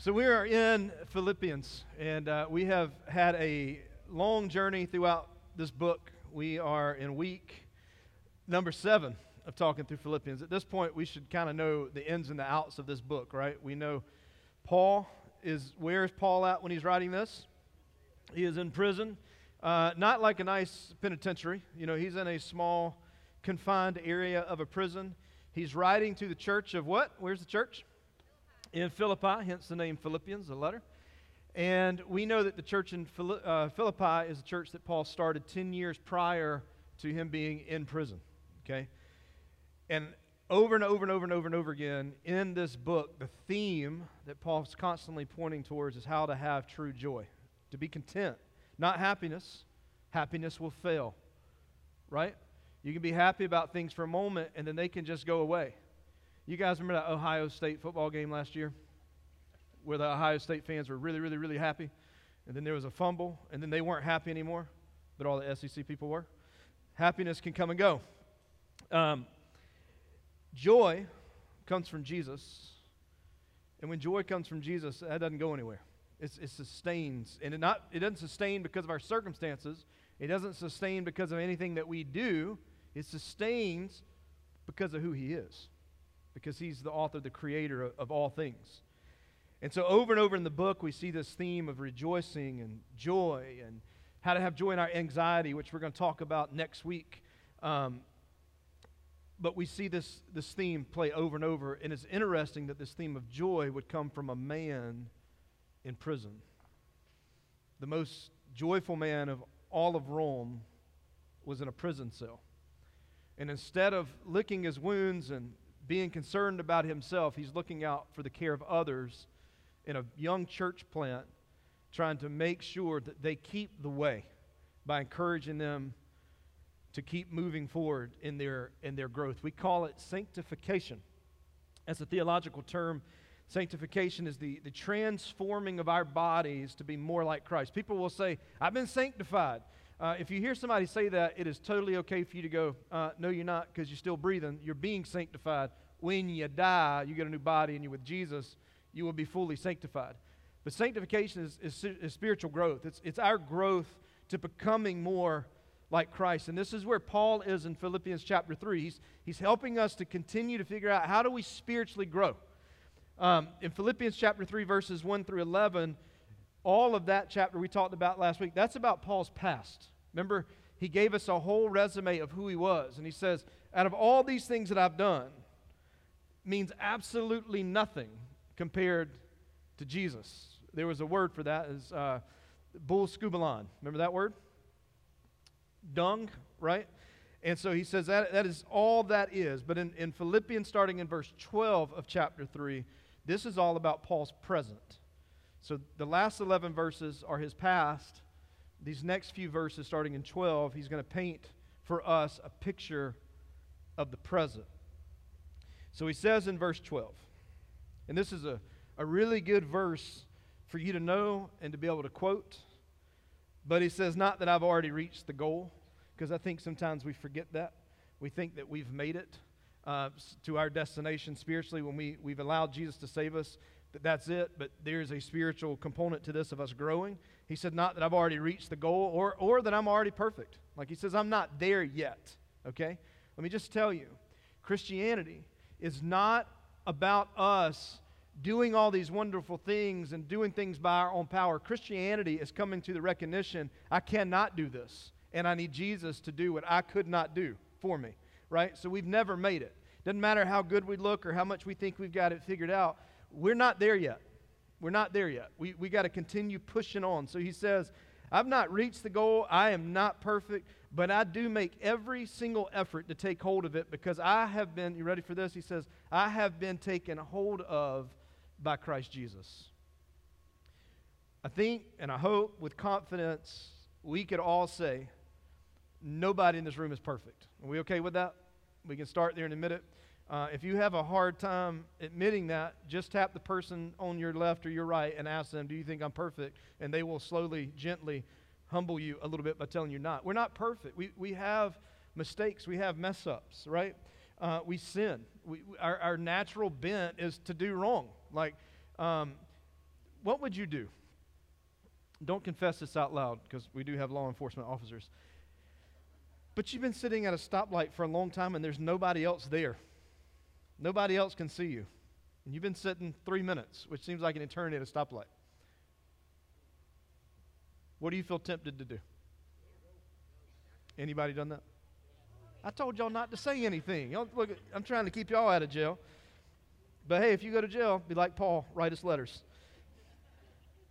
So we are in Philippians, and uh, we have had a long journey throughout this book. We are in week number seven of talking through Philippians. At this point, we should kind of know the ins and the outs of this book, right? We know Paul is, where is Paul at when he's writing this? He is in prison. Uh, not like a nice penitentiary. You know, he's in a small, confined area of a prison. He's writing to the church of what? Where's the church? In Philippi, hence the name Philippians, the letter. And we know that the church in uh, Philippi is a church that Paul started 10 years prior to him being in prison. Okay? And over and over and over and over and over again in this book, the theme that Paul's constantly pointing towards is how to have true joy, to be content not happiness. Happiness will fail, right? You can be happy about things for a moment and then they can just go away. You guys remember that Ohio State football game last year where the Ohio State fans were really, really, really happy? And then there was a fumble and then they weren't happy anymore, but all the SEC people were. Happiness can come and go. Um, joy comes from Jesus. And when joy comes from Jesus, that doesn't go anywhere. It's, it sustains. And it, not, it doesn't sustain because of our circumstances, it doesn't sustain because of anything that we do. It sustains because of who He is, because He's the author, the creator of, of all things. And so, over and over in the book, we see this theme of rejoicing and joy and how to have joy in our anxiety, which we're going to talk about next week. Um, but we see this, this theme play over and over, and it's interesting that this theme of joy would come from a man in prison. The most joyful man of all of Rome was in a prison cell. And instead of licking his wounds and being concerned about himself, he's looking out for the care of others in a young church plant, trying to make sure that they keep the way by encouraging them to keep moving forward in their, in their growth. We call it sanctification. As a theological term Sanctification is the, the transforming of our bodies to be more like Christ. People will say, I've been sanctified. Uh, if you hear somebody say that, it is totally okay for you to go, uh, No, you're not, because you're still breathing. You're being sanctified. When you die, you get a new body and you're with Jesus, you will be fully sanctified. But sanctification is, is, is spiritual growth, it's, it's our growth to becoming more like Christ. And this is where Paul is in Philippians chapter 3. He's, he's helping us to continue to figure out how do we spiritually grow. Um, in Philippians chapter 3, verses 1 through 11, all of that chapter we talked about last week, that's about Paul's past. Remember, he gave us a whole resume of who he was. And he says, out of all these things that I've done, means absolutely nothing compared to Jesus. There was a word for that, is uh, bull scubalon. Remember that word? Dung, right? And so he says that, that is all that is. But in, in Philippians, starting in verse 12 of chapter 3, this is all about Paul's present. So the last 11 verses are his past. These next few verses, starting in 12, he's going to paint for us a picture of the present. So he says in verse 12, and this is a, a really good verse for you to know and to be able to quote. But he says, Not that I've already reached the goal, because I think sometimes we forget that. We think that we've made it uh, to our destination spiritually when we, we've allowed Jesus to save us, that that's it, but there's a spiritual component to this of us growing. He said, Not that I've already reached the goal or, or that I'm already perfect. Like he says, I'm not there yet. Okay? Let me just tell you Christianity is not about us doing all these wonderful things and doing things by our own power. Christianity is coming to the recognition I cannot do this, and I need Jesus to do what I could not do for me right? So we've never made it. Doesn't matter how good we look or how much we think we've got it figured out. We're not there yet. We're not there yet. We, we got to continue pushing on. So he says, I've not reached the goal. I am not perfect, but I do make every single effort to take hold of it because I have been, you ready for this? He says, I have been taken hold of by Christ Jesus. I think and I hope with confidence we could all say, nobody in this room is perfect. Are we okay with that? We can start there in a minute. Uh, if you have a hard time admitting that, just tap the person on your left or your right and ask them, Do you think I'm perfect? And they will slowly, gently humble you a little bit by telling you not. We're not perfect. We, we have mistakes, we have mess ups, right? Uh, we sin. We, our, our natural bent is to do wrong. Like, um, what would you do? Don't confess this out loud because we do have law enforcement officers. But you've been sitting at a stoplight for a long time and there's nobody else there. Nobody else can see you. And you've been sitting three minutes, which seems like an eternity at a stoplight. What do you feel tempted to do? Anybody done that? I told y'all not to say anything. Y'all, look, I'm trying to keep y'all out of jail. But hey, if you go to jail, be like Paul, write us letters.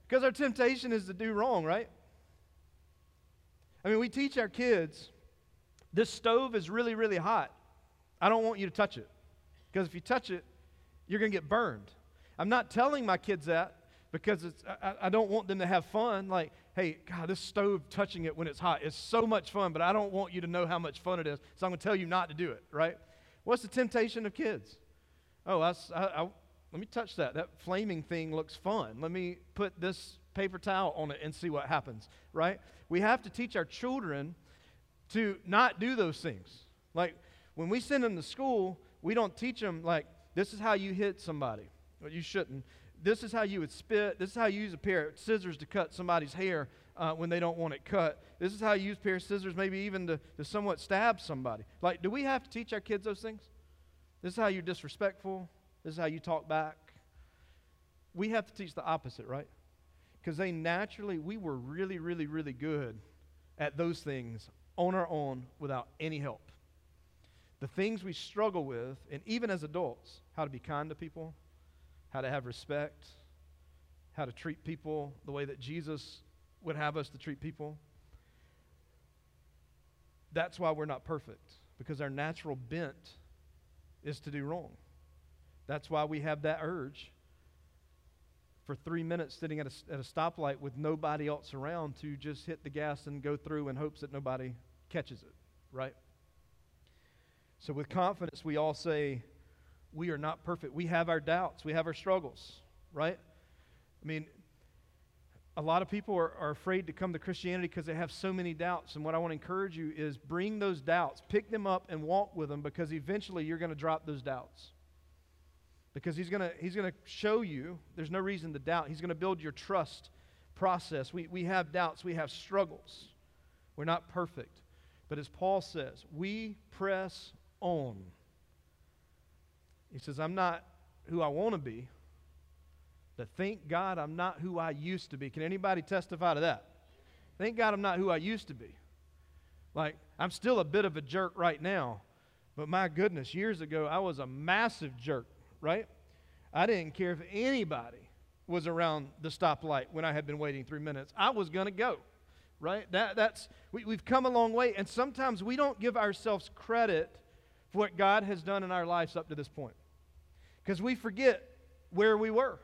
Because our temptation is to do wrong, right? I mean, we teach our kids this stove is really, really hot. I don't want you to touch it. Because if you touch it, you're going to get burned. I'm not telling my kids that because I, I don't want them to have fun. Like, hey, God, this stove touching it when it's hot is so much fun, but I don't want you to know how much fun it is. So I'm going to tell you not to do it, right? What's the temptation of kids? Oh, I, I, let me touch that. That flaming thing looks fun. Let me put this paper towel on it and see what happens, right? We have to teach our children to not do those things. Like when we send them to school, we don't teach them, like, this is how you hit somebody. Well, you shouldn't. This is how you would spit. This is how you use a pair of scissors to cut somebody's hair uh, when they don't want it cut. This is how you use a pair of scissors, maybe even to, to somewhat stab somebody. Like, do we have to teach our kids those things? This is how you're disrespectful. This is how you talk back. We have to teach the opposite, right? Because they naturally, we were really, really, really good at those things on our own without any help. The things we struggle with, and even as adults, how to be kind to people, how to have respect, how to treat people the way that Jesus would have us to treat people. That's why we're not perfect, because our natural bent is to do wrong. That's why we have that urge for three minutes sitting at a, at a stoplight with nobody else around to just hit the gas and go through in hopes that nobody catches it, right? So, with confidence, we all say, We are not perfect. We have our doubts, we have our struggles, right? I mean, a lot of people are, are afraid to come to Christianity because they have so many doubts. And what I want to encourage you is bring those doubts, pick them up, and walk with them because eventually you're going to drop those doubts. Because he's going to he's going to show you there's no reason to doubt. He's going to build your trust process. We, we have doubts, we have struggles. We're not perfect. But as Paul says, we press on. He says, I'm not who I want to be, but thank God I'm not who I used to be. Can anybody testify to that? Thank God I'm not who I used to be. Like, I'm still a bit of a jerk right now, but my goodness, years ago, I was a massive jerk, right? I didn't care if anybody was around the stoplight when I had been waiting three minutes. I was going to go right? That, that's, we, we've come a long way, and sometimes we don't give ourselves credit for what God has done in our lives up to this point because we forget where we were.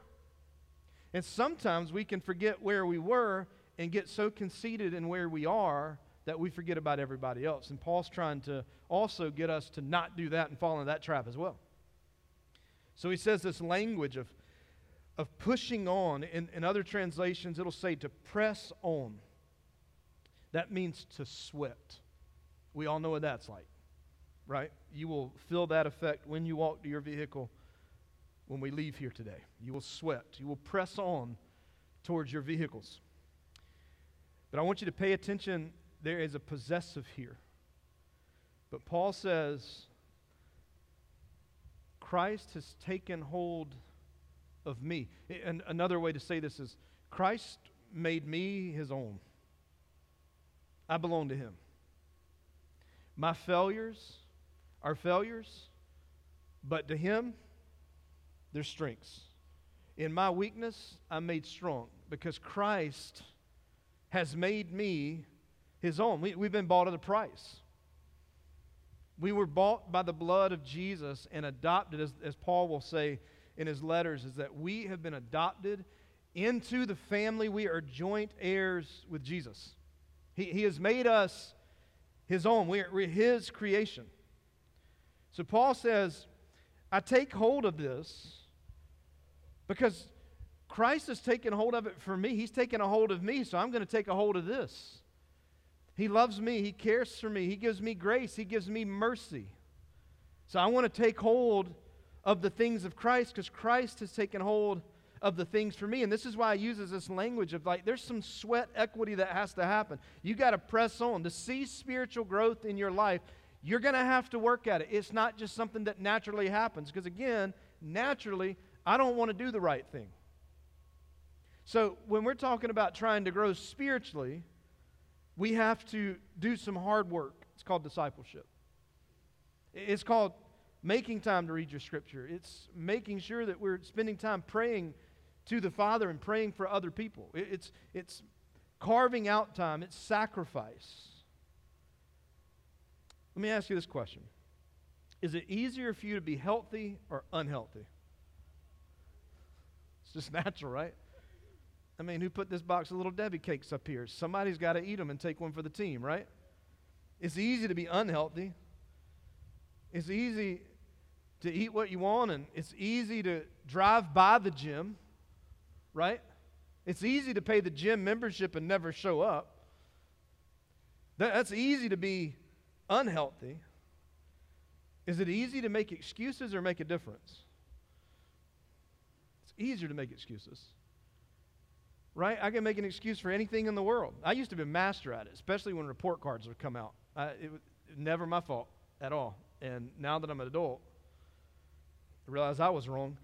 And sometimes we can forget where we were and get so conceited in where we are that we forget about everybody else. And Paul's trying to also get us to not do that and fall into that trap as well. So he says this language of, of pushing on. In, in other translations, it'll say to press on. That means to sweat. We all know what that's like, right? You will feel that effect when you walk to your vehicle when we leave here today. You will sweat. You will press on towards your vehicles. But I want you to pay attention. There is a possessive here. But Paul says, Christ has taken hold of me. And another way to say this is, Christ made me his own. I belong to Him. My failures are failures, but to Him, they're strengths. In my weakness, I'm made strong because Christ has made me His own. We, we've been bought at a price. We were bought by the blood of Jesus and adopted, as, as Paul will say in his letters, is that we have been adopted into the family. We are joint heirs with Jesus. He, he has made us his own. We're, we're his creation. So Paul says, I take hold of this because Christ has taken hold of it for me. He's taken a hold of me, so I'm going to take a hold of this. He loves me. He cares for me. He gives me grace. He gives me mercy. So I want to take hold of the things of Christ because Christ has taken hold of the things for me. And this is why I uses this language of like, there's some sweat equity that has to happen. You got to press on. To see spiritual growth in your life, you're going to have to work at it. It's not just something that naturally happens. Because again, naturally, I don't want to do the right thing. So when we're talking about trying to grow spiritually, we have to do some hard work. It's called discipleship. It's called making time to read your scripture. It's making sure that we're spending time praying to the Father and praying for other people. It's, it's carving out time, it's sacrifice. Let me ask you this question Is it easier for you to be healthy or unhealthy? It's just natural, right? I mean, who put this box of little Debbie cakes up here? Somebody's got to eat them and take one for the team, right? It's easy to be unhealthy. It's easy to eat what you want, and it's easy to drive by the gym, right? It's easy to pay the gym membership and never show up. That, that's easy to be unhealthy. Is it easy to make excuses or make a difference? It's easier to make excuses. Right? I can make an excuse for anything in the world. I used to be a master at it, especially when report cards would come out. I, it was never my fault at all. And now that I'm an adult, I realize I was wrong.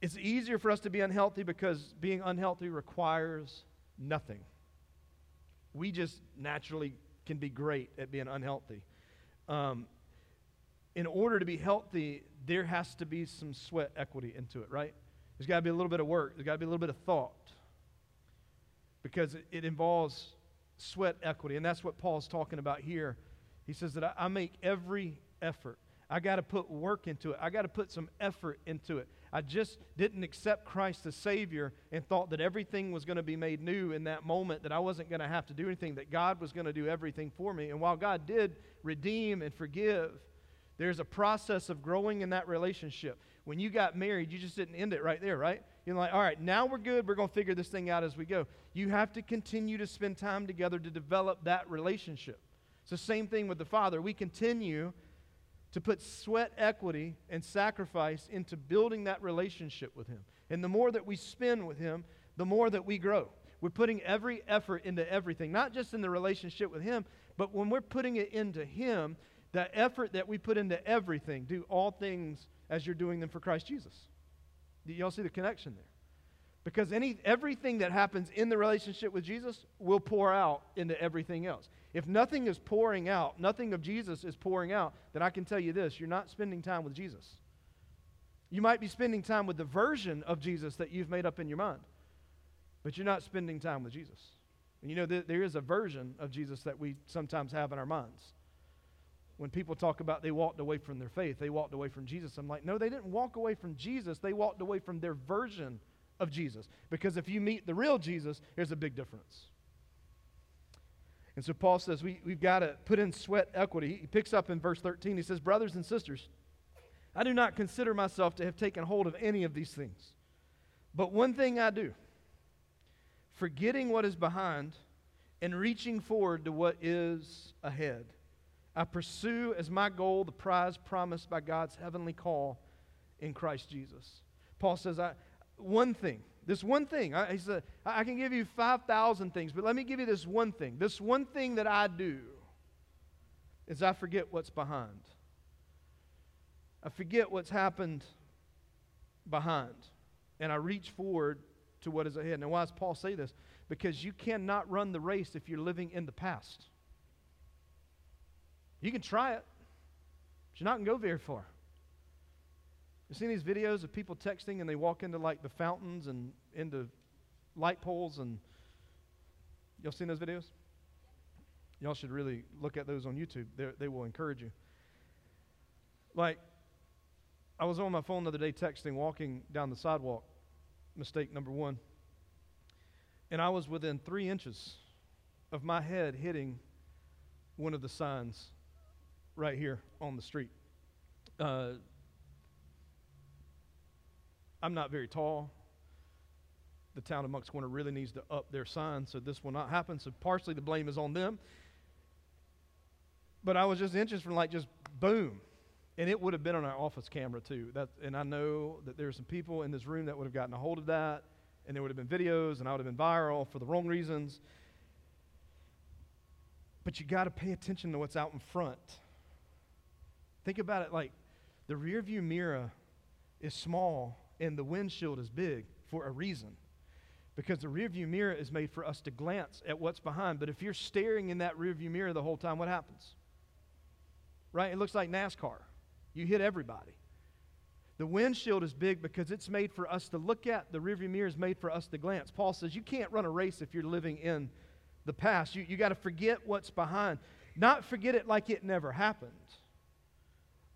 It's easier for us to be unhealthy because being unhealthy requires nothing. We just naturally can be great at being unhealthy. Um, in order to be healthy, there has to be some sweat equity into it, right? There's got to be a little bit of work, there's got to be a little bit of thought because it, it, involves sweat equity. And that's what Paul's talking about here. He says that I, I make every effort. I got to put work into it. I got to put some effort into it. I just didn't accept Christ as Savior and thought that everything was going to be made new in that moment, that I wasn't going to have to do anything, that God was going to do everything for me. And while God did redeem and forgive, there's a process of growing in that relationship. When you got married, you just didn't end it right there, right? You're like, all right, now we're good. We're going to figure this thing out as we go. You have to continue to spend time together to develop that relationship. It's the same thing with the Father. We continue to put sweat equity and sacrifice into building that relationship with Him. And the more that we spend with Him, the more that we grow. We're putting every effort into everything, not just in the relationship with Him, but when we're putting it into Him, that effort that we put into everything, do all things as you're doing them for Christ Jesus. Do y'all see the connection there? Because any, everything that happens in the relationship with Jesus will pour out into everything else. If nothing is pouring out, nothing of Jesus is pouring out, then I can tell you this you're not spending time with Jesus. You might be spending time with the version of Jesus that you've made up in your mind, but you're not spending time with Jesus. And you know, th- there is a version of Jesus that we sometimes have in our minds. When people talk about they walked away from their faith, they walked away from Jesus. I'm like, no, they didn't walk away from Jesus. They walked away from their version of Jesus. Because if you meet the real Jesus, there's a big difference. And so Paul says we, we've got to put in sweat equity. He picks up in verse 13. He says, Brothers and sisters, I do not consider myself to have taken hold of any of these things. But one thing I do, forgetting what is behind and reaching forward to what is ahead. I pursue as my goal the prize promised by God's heavenly call in Christ Jesus. Paul says, I, one thing this one thing. I, he said, I can give you 5,000 things, but let me give you this one thing. This one thing that I do is I forget what's behind. I forget what's happened behind, and I reach forward to what is ahead. Now, why does Paul say this? Because you cannot run the race if you're living in the past. You can try it, but you're not going to go very far. You seen these videos of people texting and they walk into like the fountains and into light poles and y'all seen those videos? Y'all should really look at those on YouTube. They're, they will encourage you. Like, I was on my phone the other day texting, walking down the sidewalk. Mistake number one. And I was within three inches of my head hitting one of the signs right here on the street. Uh, I'm not very tall. The town of Moncks Corner really needs to up their sign, so this will not happen. So partially the blame is on them. But I was just inches from like just boom. And it would have been on our office camera too. That, and I know that there are some people in this room that would have gotten a hold of that, and there would have been videos, and I would have been viral for the wrong reasons. But you got to pay attention to what's out in front. Think about it like the rearview mirror is small and the windshield is big for a reason. Because the rearview mirror is made for us to glance at what's behind. But if you're staring in that rearview mirror the whole time, what happens? Right? It looks like NASCAR. You hit everybody. The windshield is big because it's made for us to look at. The rearview mirror is made for us to glance. Paul says you can't run a race if you're living in the past. You, you got to forget what's behind. Not forget it like it never happened,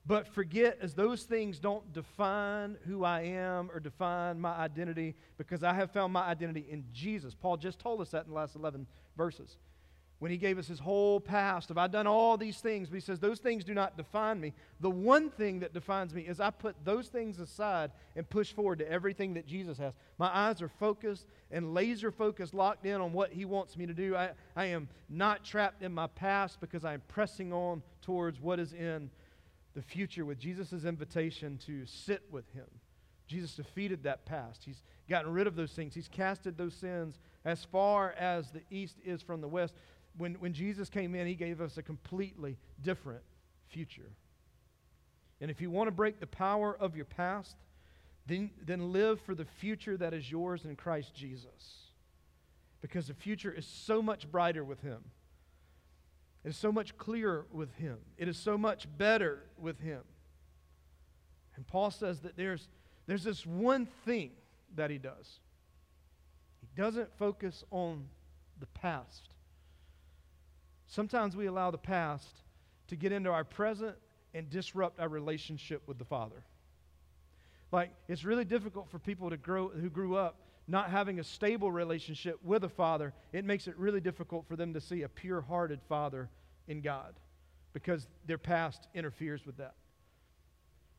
but forget as those things don't define who I am or define my identity because I have found my identity in Jesus. Paul just told us that in the last 11 verses when he gave us his whole past of I've done all these things, but he says those things do not define me. The one thing that defines me is I put those things aside and push forward to everything that Jesus has. My eyes are focused and laser focused, locked in on what he wants me to do. I, I am not trapped in my past because I'm pressing on towards what is in the future with Jesus' invitation to sit with him. Jesus defeated that past. He's gotten rid of those things. He's casted those sins as far as the east is from the west when, when Jesus came in, he gave us a completely different future. And if you want to break the power of your past, then, then live for the future that is yours in Christ Jesus. Because the future is so much brighter with Him. It is so much clearer with Him. It is so much better with Him. And Paul says that there's, there's this one thing that He does. He doesn't focus on the past. Sometimes we allow the past to get into our present and disrupt our relationship with the Father. Like, it's really difficult for people to grow, who grew up not having a stable relationship with a father. It makes it really difficult for them to see a pure hearted father in God because their past interferes with that.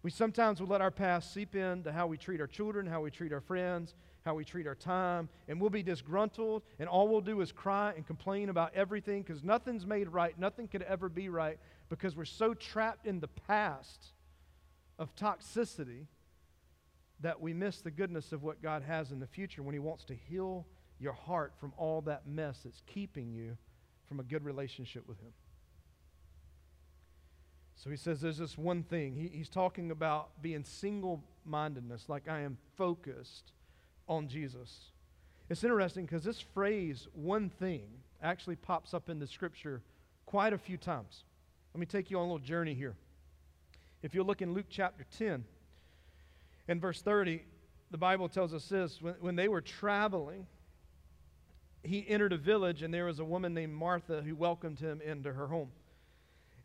We sometimes will let our past seep into how we treat our children, how we treat our friends, how we treat our time, and we'll be disgruntled, and all we'll do is cry and complain about everything because nothing's made right. Nothing could ever be right because we're so trapped in the past of toxicity that we miss the goodness of what God has in the future when He wants to heal your heart from all that mess that's keeping you from a good relationship with Him. So he says there's this one thing. He, he's talking about being single mindedness, like I am focused on Jesus. It's interesting because this phrase, one thing, actually pops up in the scripture quite a few times. Let me take you on a little journey here. If you look in Luke chapter 10 and verse 30, the Bible tells us this when, when they were traveling, he entered a village, and there was a woman named Martha who welcomed him into her home.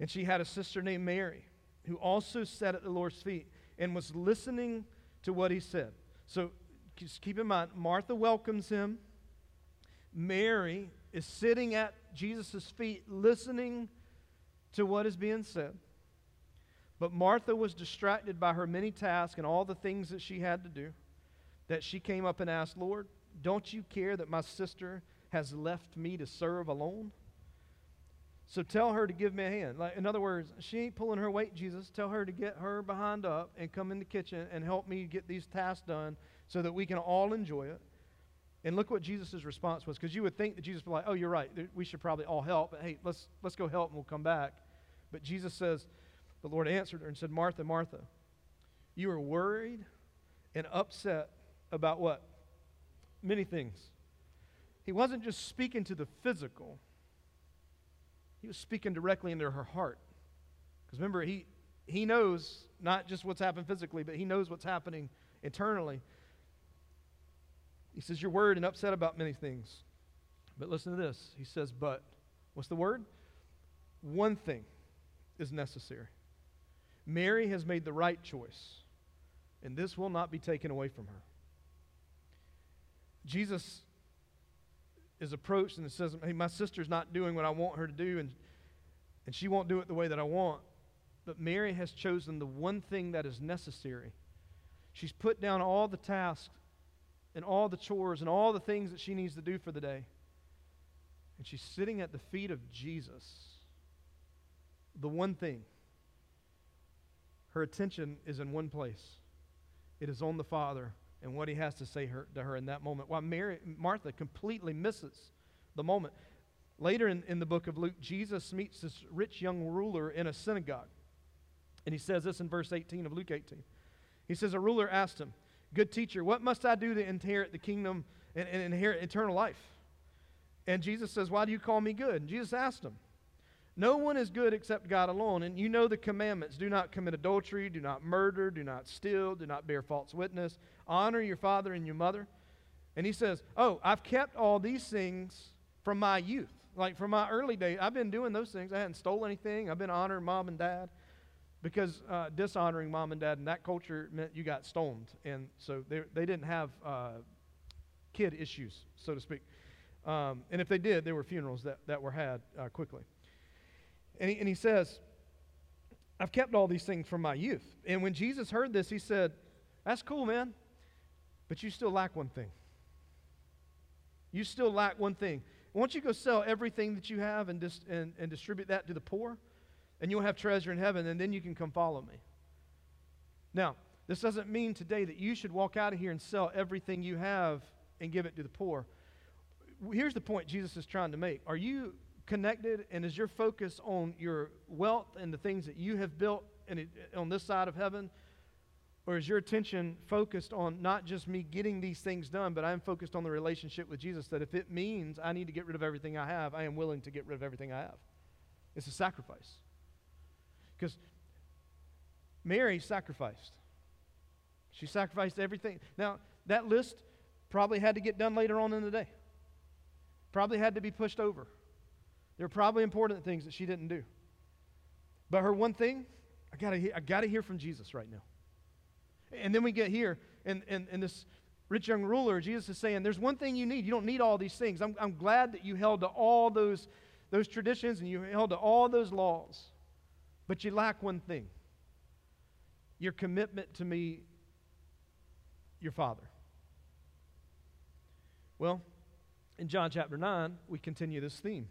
And she had a sister named Mary who also sat at the Lord's feet and was listening to what he said. So just keep in mind, Martha welcomes him. Mary is sitting at Jesus' feet listening to what is being said. But Martha was distracted by her many tasks and all the things that she had to do that she came up and asked, Lord, don't you care that my sister has left me to serve alone? So tell her to give me a hand. Like, in other words, she ain't pulling her weight, Jesus. Tell her to get her behind up and come in the kitchen and help me get these tasks done so that we can all enjoy it. And look what Jesus' response was, because you would think that Jesus would be like, oh, you're right. We should probably all help. But hey, let's, let's go help and we'll come back. But Jesus says, the Lord answered her and said, Martha, Martha, you are worried and upset about what? Many things. He wasn't just speaking to the physical, he was speaking directly into her heart. Because remember, he, he knows not just what's happened physically, but he knows what's happening internally. He says, You're worried and upset about many things. But listen to this. He says, But, what's the word? One thing is necessary. Mary has made the right choice, and this will not be taken away from her. Jesus is approached and says, Hey, my sister's not doing what I want her to do, and, and she won't do it the way that I want. But Mary has chosen the one thing that is necessary. She's put down all the tasks and all the chores and all the things that she needs to do for the day. And she's sitting at the feet of Jesus. The one thing. her attention is in one place it is on the Father and what he has to say her, to her in that moment. While Mary, Martha completely misses the moment. Later in, in the book of Luke, Jesus meets this rich young ruler in a synagogue. And he says this in verse 18 of Luke 18. He says, A ruler asked him, Good teacher, what must I do to inherit the kingdom and, and inherit eternal life? And Jesus says, Why do you call me good? And Jesus asked him, No one is good except God alone. And you know the commandments do not commit adultery, do not murder, do not steal, do not bear false witness, honor your father and your mother. And he says, Oh, I've kept all these things from my youth. Like from my early days, I've been doing those things. I hadn't stole anything. I've been honoring mom and dad because uh, dishonoring mom and dad in that culture meant you got stoned. And so they, they didn't have uh, kid issues, so to speak. Um, and if they did, there were funerals that, that were had uh, quickly. And he, and he says, I've kept all these things from my youth. And when Jesus heard this, he said, That's cool, man. But you still lack one thing. You still lack one thing. Why don't you go sell everything that you have and, dis- and, and distribute that to the poor? And you'll have treasure in heaven, and then you can come follow me. Now, this doesn't mean today that you should walk out of here and sell everything you have and give it to the poor here's the point Jesus is trying to make. Are you connected and is your focus on your wealth and the things that you have built on this side of heaven? Or is your attention focused on not just me getting these things done, but I'm focused on the relationship with Jesus that if it means I need to get rid of everything I have, I am willing to get rid of everything I have? It's a sacrifice. Because Mary sacrificed. She sacrificed everything. Now, that list probably had to get done later on in the day probably had to be pushed over. There are probably important things that she didn't do. But her one thing, I gotta I gotta hear from Jesus right now. And then we get here, and, and, and this rich young ruler, Jesus is saying, There's one thing you need. You don't need all these things. I'm, I'm glad that you held to all those, those traditions and you held to all those laws, but you lack one thing your commitment to me, your Father. Well, in John chapter 9, we continue this theme.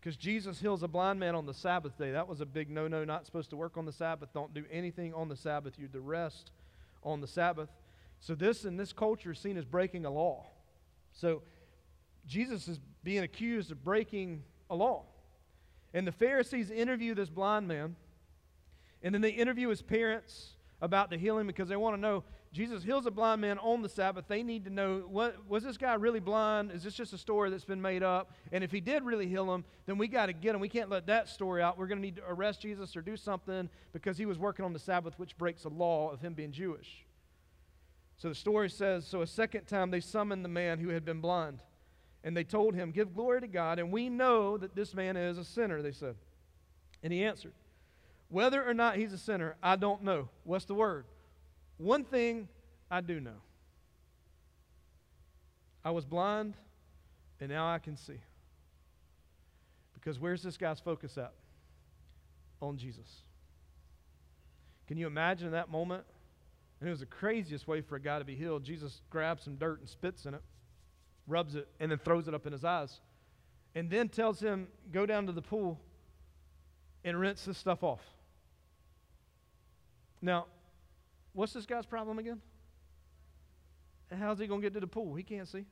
Because Jesus heals a blind man on the Sabbath day. That was a big no no, not supposed to work on the Sabbath. Don't do anything on the Sabbath. You're to rest on the Sabbath. So, this in this culture is seen as breaking a law. So, Jesus is being accused of breaking a law. And the Pharisees interview this blind man, and then they interview his parents about the healing because they want to know Jesus heals a blind man on the Sabbath. They need to know what, was this guy really blind? Is this just a story that's been made up? And if he did really heal him, then we got to get him. We can't let that story out. We're going to need to arrest Jesus or do something because he was working on the Sabbath, which breaks the law of him being Jewish. So the story says So a second time they summoned the man who had been blind. And they told him, Give glory to God. And we know that this man is a sinner, they said. And he answered, Whether or not he's a sinner, I don't know. What's the word? One thing I do know I was blind, and now I can see. Because where's this guy's focus at? On Jesus. Can you imagine that moment? And it was the craziest way for a guy to be healed. Jesus grabs some dirt and spits in it, rubs it, and then throws it up in his eyes. And then tells him, go down to the pool and rinse this stuff off. Now, What's this guy's problem again? How's he going to get to the pool? He can't see.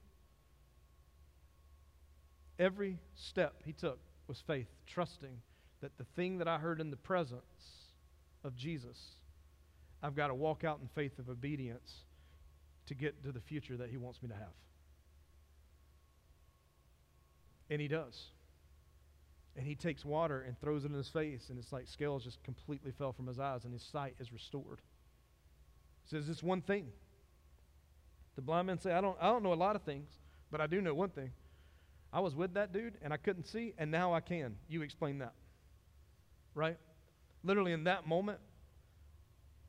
Every step he took was faith, trusting that the thing that I heard in the presence of Jesus, I've got to walk out in faith of obedience to get to the future that he wants me to have. And he does. And he takes water and throws it in his face, and it's like scales just completely fell from his eyes, and his sight is restored says this one thing. The blind man say, I don't, I don't know a lot of things, but I do know one thing. I was with that dude and I couldn't see, and now I can. You explain that. Right? Literally in that moment,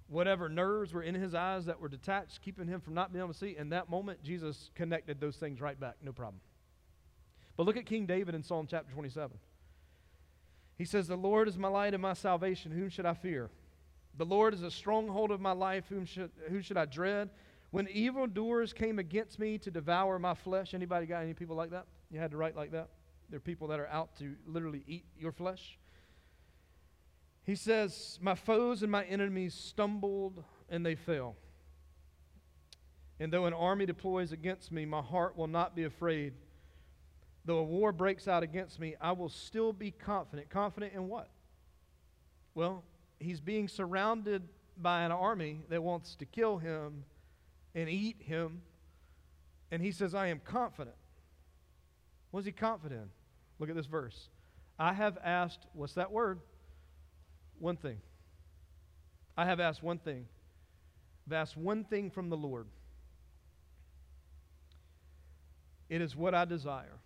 whatever nerves were in his eyes that were detached, keeping him from not being able to see, in that moment, Jesus connected those things right back. No problem. But look at King David in Psalm chapter 27. He says, The Lord is my light and my salvation. Whom should I fear? The Lord is a stronghold of my life. Whom should, who should I dread? When evildoers came against me to devour my flesh, anybody got any people like that? You had to write like that? There are people that are out to literally eat your flesh. He says, My foes and my enemies stumbled and they fell. And though an army deploys against me, my heart will not be afraid. Though a war breaks out against me, I will still be confident. Confident in what? Well, he's being surrounded by an army that wants to kill him and eat him. And he says, I am confident. What is he confident in? Look at this verse. I have asked, what's that word? One thing. I have asked one thing. I've asked one thing from the Lord. It is what I desire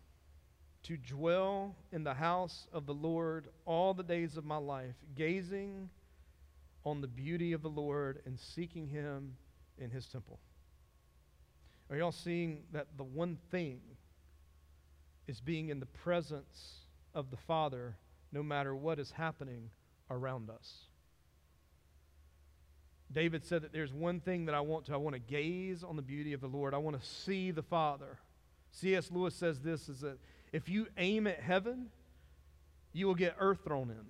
to dwell in the house of the Lord all the days of my life, gazing on the beauty of the Lord and seeking Him in His temple. Are y'all seeing that the one thing is being in the presence of the Father no matter what is happening around us? David said that there's one thing that I want to I want to gaze on the beauty of the Lord. I want to see the Father. C.S. Lewis says this is that if you aim at heaven, you will get earth thrown in.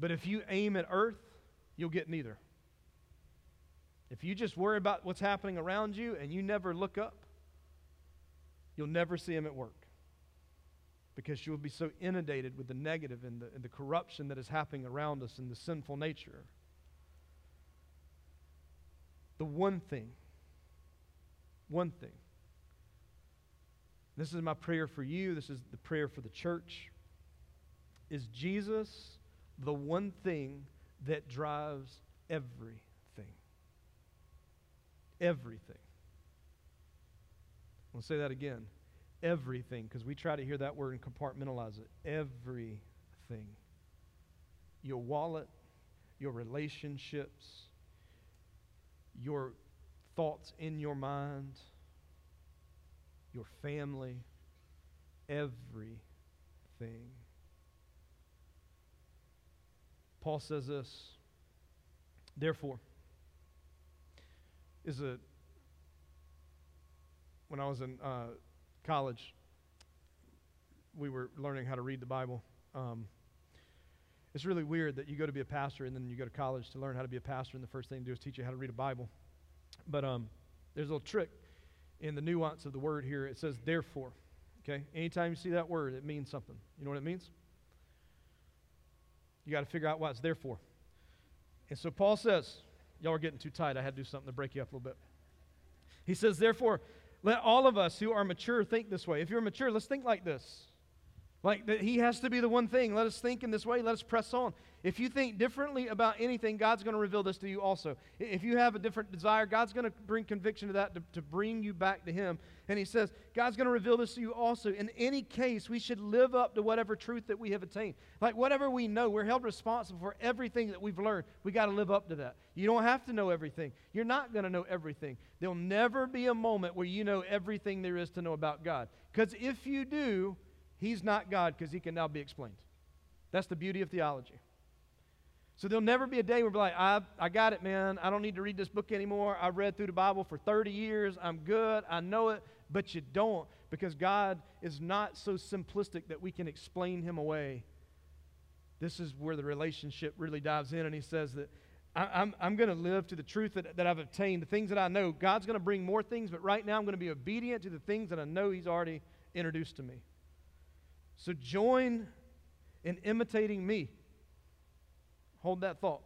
But if you aim at earth, you'll get neither. If you just worry about what's happening around you and you never look up, you'll never see him at work. Because you'll be so inundated with the negative and the, and the corruption that is happening around us and the sinful nature. The one thing, one thing this is my prayer for you. This is the prayer for the church. Is Jesus the one thing that drives everything? Everything. I'll say that again. Everything, because we try to hear that word and compartmentalize it. Everything. Your wallet, your relationships, your thoughts in your mind your family, everything. Paul says this, therefore, is a when I was in uh, college, we were learning how to read the Bible. Um, it's really weird that you go to be a pastor and then you go to college to learn how to be a pastor, and the first thing to do is teach you how to read a Bible. But um, there's a little trick in the nuance of the word here, it says therefore. Okay? Anytime you see that word, it means something. You know what it means? You got to figure out what it's there for. And so Paul says, y'all are getting too tight. I had to do something to break you up a little bit. He says, therefore, let all of us who are mature think this way. If you're mature, let's think like this. Like he has to be the one thing. Let us think in this way. Let us press on. If you think differently about anything, God's going to reveal this to you also. If you have a different desire, God's going to bring conviction to that to, to bring you back to Him. And He says, God's going to reveal this to you also. In any case, we should live up to whatever truth that we have attained. Like whatever we know, we're held responsible for everything that we've learned. We got to live up to that. You don't have to know everything. You're not going to know everything. There'll never be a moment where you know everything there is to know about God. Because if you do, He's not God because He can now be explained. That's the beauty of theology. So there'll never be a day where we're like, I, I got it, man. I don't need to read this book anymore. I've read through the Bible for 30 years. I'm good. I know it. But you don't because God is not so simplistic that we can explain Him away. This is where the relationship really dives in, and He says that I, I'm, I'm going to live to the truth that, that I've obtained, the things that I know. God's going to bring more things, but right now I'm going to be obedient to the things that I know He's already introduced to me. So join in imitating me. Hold that thought.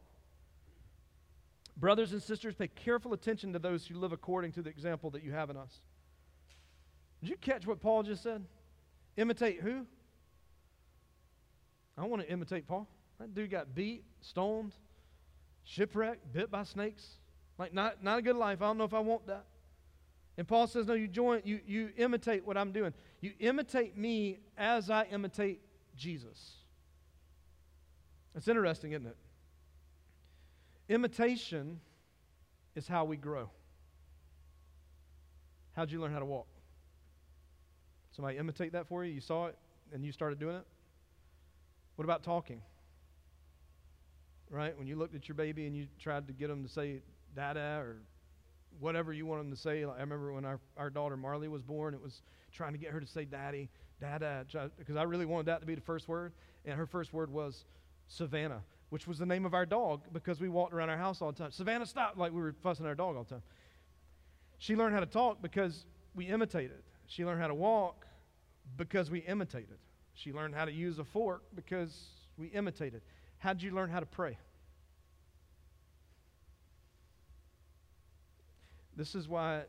Brothers and sisters, pay careful attention to those who live according to the example that you have in us. Did you catch what Paul just said? Imitate who? I want to imitate Paul. That dude got beat, stoned, shipwrecked, bit by snakes. Like not, not a good life. I don't know if I want that. And Paul says, No, you join, you, you imitate what I'm doing. You imitate me as I imitate Jesus. It's interesting, isn't it? Imitation is how we grow. How'd you learn how to walk? Somebody imitate that for you? You saw it and you started doing it? What about talking? Right? When you looked at your baby and you tried to get them to say dada or whatever you want them to say. Like, I remember when our, our daughter Marley was born, it was trying to get her to say daddy, dada, because I really wanted that to be the first word. And her first word was Savannah. which was the name of our dog because we walked around our house all the time. Savannah, stop, like we were fussing our dog all the time. She learned how to talk because we imitated. She learned how to walk because we imitated. She learned how to use a fork because we imitated. How did you learn how to pray? This is why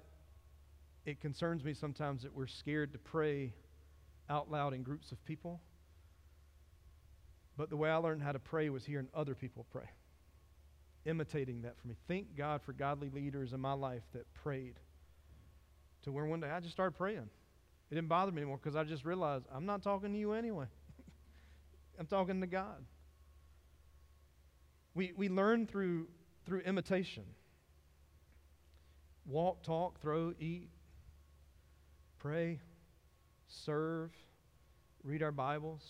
it concerns me sometimes that we're scared to pray out loud in groups of people. But the way I learned how to pray was hearing other people pray, imitating that for me. Thank God for godly leaders in my life that prayed. To where one day I just started praying. It didn't bother me anymore because I just realized I'm not talking to you anyway. I'm talking to God. We, we learn through, through imitation walk, talk, throw, eat, pray, serve, read our Bibles.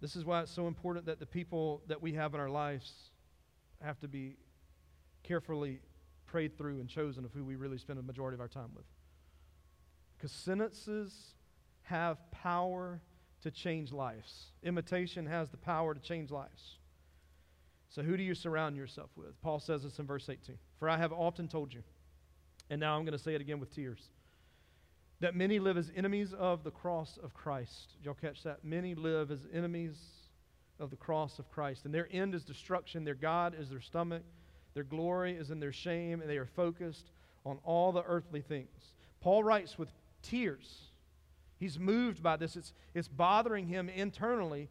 This is why it's so important that the people that we have in our lives have to be carefully prayed through and chosen of who we really spend the majority of our time with. Because sentences have power to change lives. Imitation has the power to change lives. So, who do you surround yourself with? Paul says this in verse 18 For I have often told you, and now I'm going to say it again with tears, that many live as enemies of the cross of Christ. Did y'all catch that? Many live as enemies of the cross of Christ, and their end is destruction. Their God is their stomach, their glory is in their shame, and they are focused on all the earthly things. Paul writes with tears. He's moved by this. It's, it's bothering him internally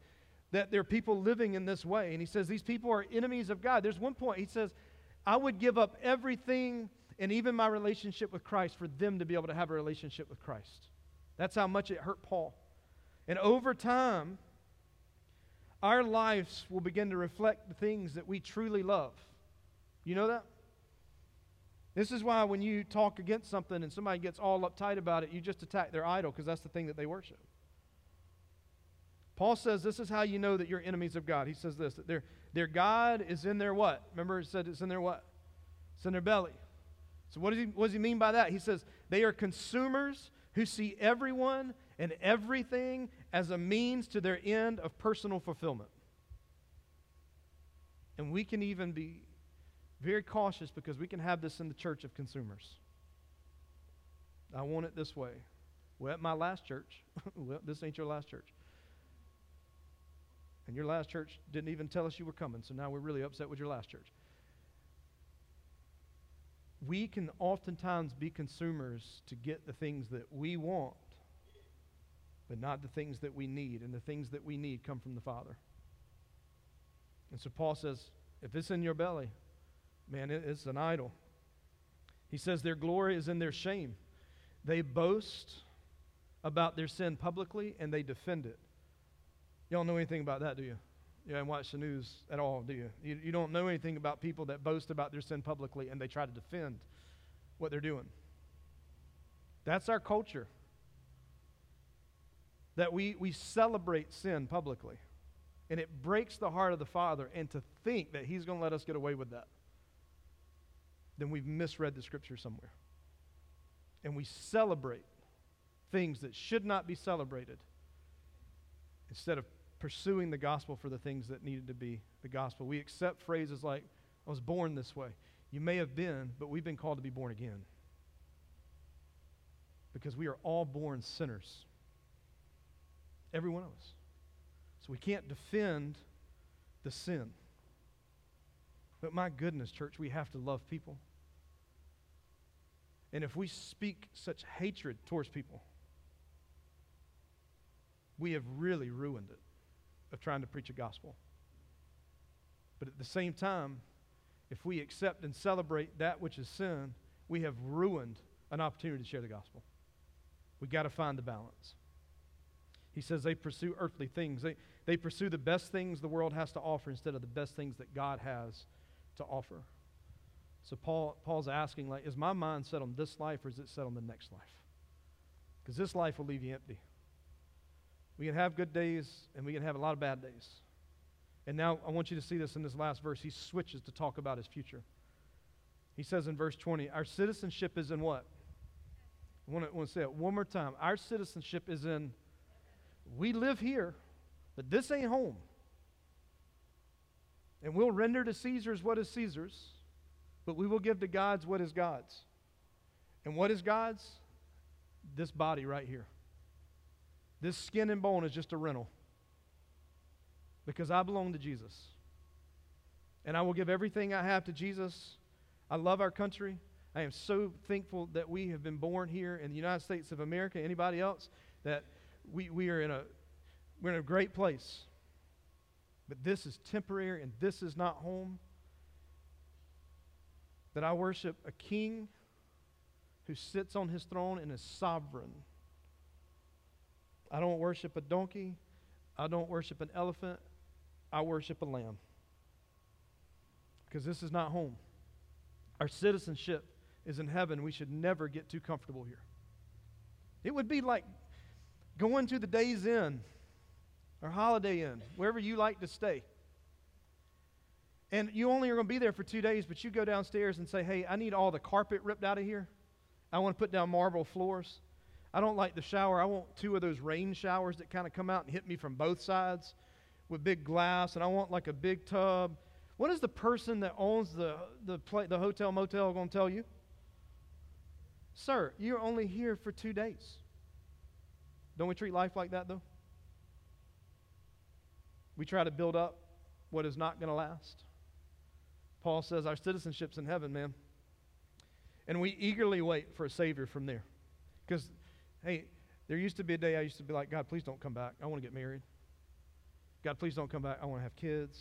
that there are people living in this way. And he says, These people are enemies of God. There's one point, he says, I would give up everything and even my relationship with Christ for them to be able to have a relationship with Christ. That's how much it hurt Paul. And over time, our lives will begin to reflect the things that we truly love. You know that? This is why when you talk against something and somebody gets all uptight about it, you just attack their idol because that's the thing that they worship. Paul says this is how you know that you're enemies of God. He says this that their, their God is in their what? Remember, it said it's in their what? It's in their belly. So, what does, he, what does he mean by that? He says they are consumers who see everyone and everything as a means to their end of personal fulfillment. And we can even be very cautious because we can have this in the church of consumers. I want it this way. Well, at my last church, well, this ain't your last church. And your last church didn't even tell us you were coming, so now we're really upset with your last church. We can oftentimes be consumers to get the things that we want, but not the things that we need. And the things that we need come from the Father. And so Paul says, if it's in your belly, man, it's an idol. He says their glory is in their shame. They boast about their sin publicly and they defend it. Don't know anything about that, do you? You haven't watched the news at all, do you? you? You don't know anything about people that boast about their sin publicly and they try to defend what they're doing. That's our culture. That we, we celebrate sin publicly. And it breaks the heart of the Father. And to think that He's going to let us get away with that, then we've misread the Scripture somewhere. And we celebrate things that should not be celebrated instead of pursuing the gospel for the things that needed to be the gospel. We accept phrases like, I was born this way. You may have been, but we've been called to be born again. Because we are all born sinners. Every one of us. So we can't defend the sin. But my goodness, church, we have to love people. And if we speak such hatred towards people, we have really ruined it of trying to preach a gospel. But at the same time, if we accept and celebrate that which is sin, we have ruined an opportunity to share the gospel. We've got to find the balance. He says they pursue earthly things. They, they pursue the best things the world has to offer instead of the best things that God has to offer. So Paul, Paul's asking, like, is my mind set on this life or is it set on the next life? Because this life will leave you empty. We can have good days and we can have a lot of bad days. And now I want you to see this in this last verse. He switches to talk about his future. He says in verse 20, Our citizenship is in what? I want to, want to say it one more time. Our citizenship is in, we live here, but this ain't home. And we'll render to Caesar's what is Caesar's, but we will give to God's what is God's. And what is God's? This body right here. This skin and bone is just a rental because I belong to Jesus. And I will give everything I have to Jesus. I love our country. I am so thankful that we have been born here in the United States of America. Anybody else? That we, we are in a we're in a great place. But this is temporary and this is not home. That I worship a king who sits on his throne and is sovereign. I don't worship a donkey. I don't worship an elephant. I worship a lamb. Because this is not home. Our citizenship is in heaven. We should never get too comfortable here. It would be like going to the Days Inn or Holiday Inn, wherever you like to stay. And you only are going to be there for two days, but you go downstairs and say, hey, I need all the carpet ripped out of here. I want to put down marble floors. I don't like the shower. I want two of those rain showers that kind of come out and hit me from both sides with big glass, and I want like a big tub. What is the person that owns the, the, play, the hotel motel going to tell you? Sir, you're only here for two days. Don't we treat life like that, though? We try to build up what is not going to last. Paul says our citizenship's in heaven, man. And we eagerly wait for a Savior from there. Because, hey, there used to be a day I used to be like, God, please don't come back. I want to get married. God, please don't come back. I want to have kids.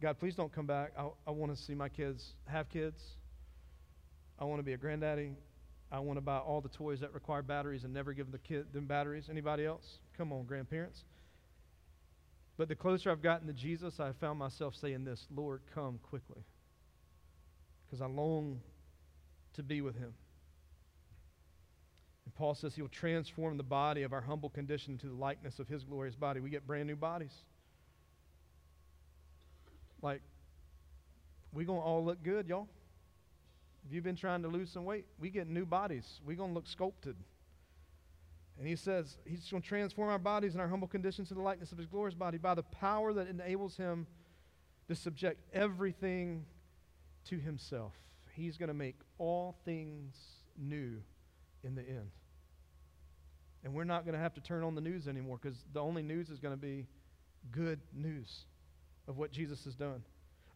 God, please don't come back. I, I want to see my kids have kids. I want to be a granddaddy. I want to buy all the toys that require batteries and never give the kid them batteries. Anybody else? Come on, grandparents. But the closer I've gotten to Jesus, I found myself saying this Lord, come quickly. Because I long to be with him. And Paul says he will transform the body of our humble condition into the likeness of his glorious body. We get brand new bodies. Like, we going to all look good, y'all. If you've been trying to lose some weight, we get new bodies. We're going to look sculpted. And he says he's going to transform our bodies and our humble conditions to the likeness of his glorious body by the power that enables him to subject everything to himself. He's going to make all things new in the end. And we're not going to have to turn on the news anymore because the only news is going to be good news of what Jesus has done.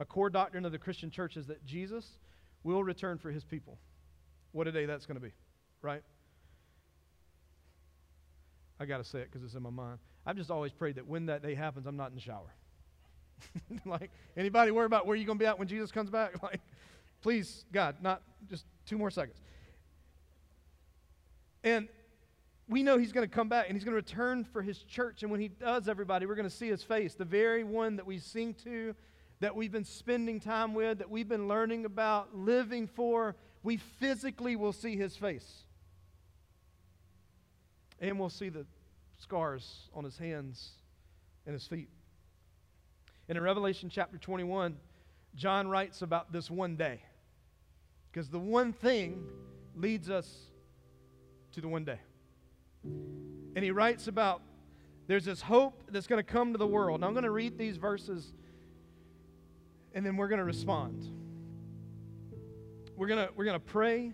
A core doctrine of the Christian church is that Jesus will return for his people. What a day that's going to be, right? I got to say it because it's in my mind. I've just always prayed that when that day happens, I'm not in the shower. like, anybody worry about where you're going to be at when Jesus comes back? Like, please, God, not just two more seconds. And we know he's going to come back and he's going to return for his church. And when he does, everybody, we're going to see his face, the very one that we sing to, that we've been spending time with, that we've been learning about, living for. We physically will see his face. And we'll see the scars on his hands and his feet. And in Revelation chapter 21, John writes about this one day. Because the one thing leads us to the one day. And he writes about there's this hope that's going to come to the world. Now I'm going to read these verses and then we're going to respond. We're going to we're going to pray.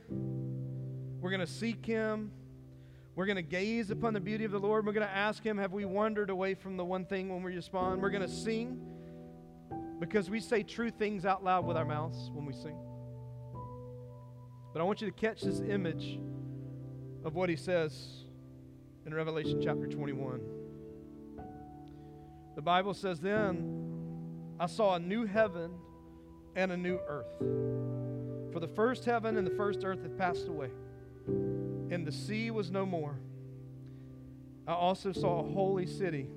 We're going to seek him. We're going to gaze upon the beauty of the Lord. We're going to ask Him, Have we wandered away from the one thing when we respond? We're going to sing because we say true things out loud with our mouths when we sing. But I want you to catch this image of what He says in Revelation chapter 21. The Bible says, Then I saw a new heaven and a new earth. For the first heaven and the first earth had passed away and the sea was no more. I also saw a holy city,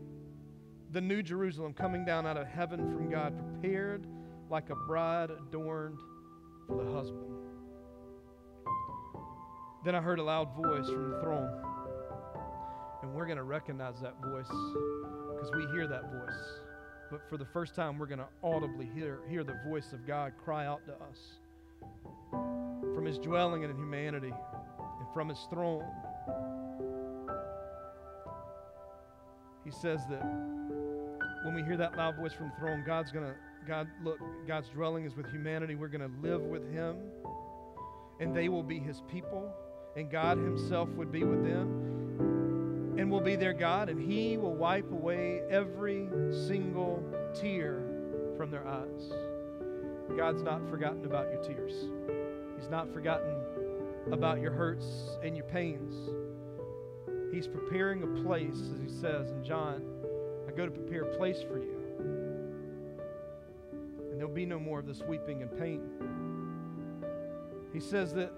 the New Jerusalem, coming down out of heaven from God, prepared like a bride adorned for the husband. Then I heard a loud voice from the throne. And we're going to recognize that voice because we hear that voice. But for the first time, we're going to audibly hear, hear the voice of God cry out to us from his dwelling in humanity and from his throne. He says that when we hear that loud voice from the throne, God's going to God, look, God's dwelling is with humanity. We're going to live with Him, and they will be His people, and God Himself would be with them, and will be their God, and He will wipe away every single tear from their eyes. God's not forgotten about your tears, He's not forgotten about your hurts and your pains. He's preparing a place, as He says in John, I go to prepare a place for you And there'll be no more of this weeping and pain. He says that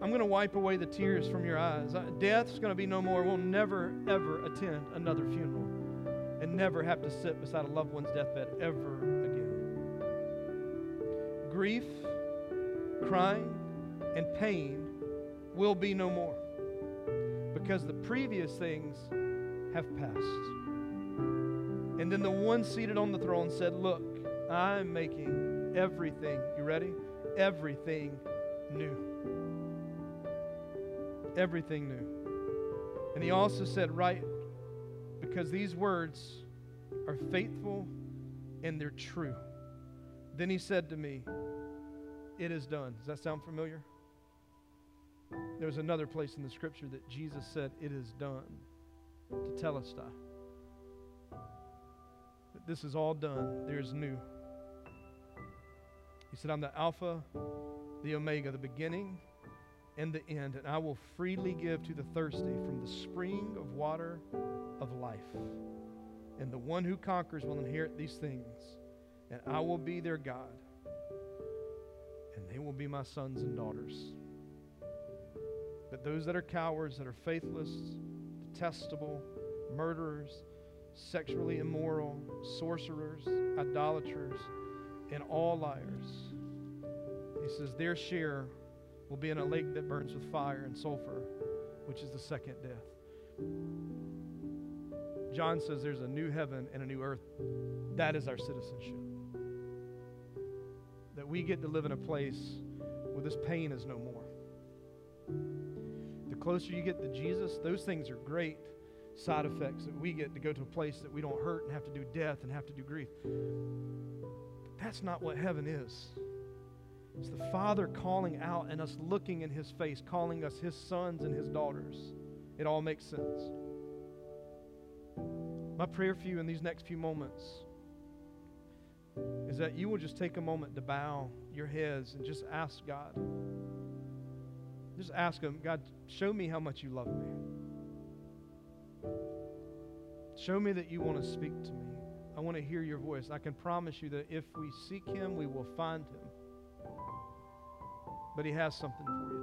I'm going to wipe away the tears from your eyes. Death's going to be no more. We'll never, ever attend another funeral and never have to sit beside a loved one's deathbed ever again. Grief, crying, and pain will be no more because the previous things have passed. And then the one seated on the throne said, Look, I'm making everything, you ready? Everything new. Everything new. And he also said, Right, because these words are faithful and they're true. Then he said to me, It is done. Does that sound familiar? There's another place in the scripture that Jesus said, It is done to tell us that. This is all done. There's new. He said, I'm the Alpha, the Omega, the beginning and the end, and I will freely give to the thirsty from the spring of water of life. And the one who conquers will inherit these things, and I will be their God, and they will be my sons and daughters. But those that are cowards, that are faithless, detestable, murderers, sexually immoral, sorcerers, idolaters, and all liars. He says, Their share will be in a lake that burns with fire and sulfur, which is the second death. John says there's a new heaven and a new earth. That is our citizenship. That we get to live in a place where this pain is no more. The closer you get to Jesus, those things are great side effects that we get to go to a place that we don't hurt and have to do death and have to do grief. That's not what heaven is. It's the Father calling out and us looking in His face, calling us His sons and His daughters. It all makes sense. My prayer for you in these next few moments is that you will just take a moment to bow your heads and just ask God. Just ask Him, God, show me how much you love me. Show me that you want to speak to me. I want to hear your voice. I can promise you that if we seek him, we will find him. But he has something for you.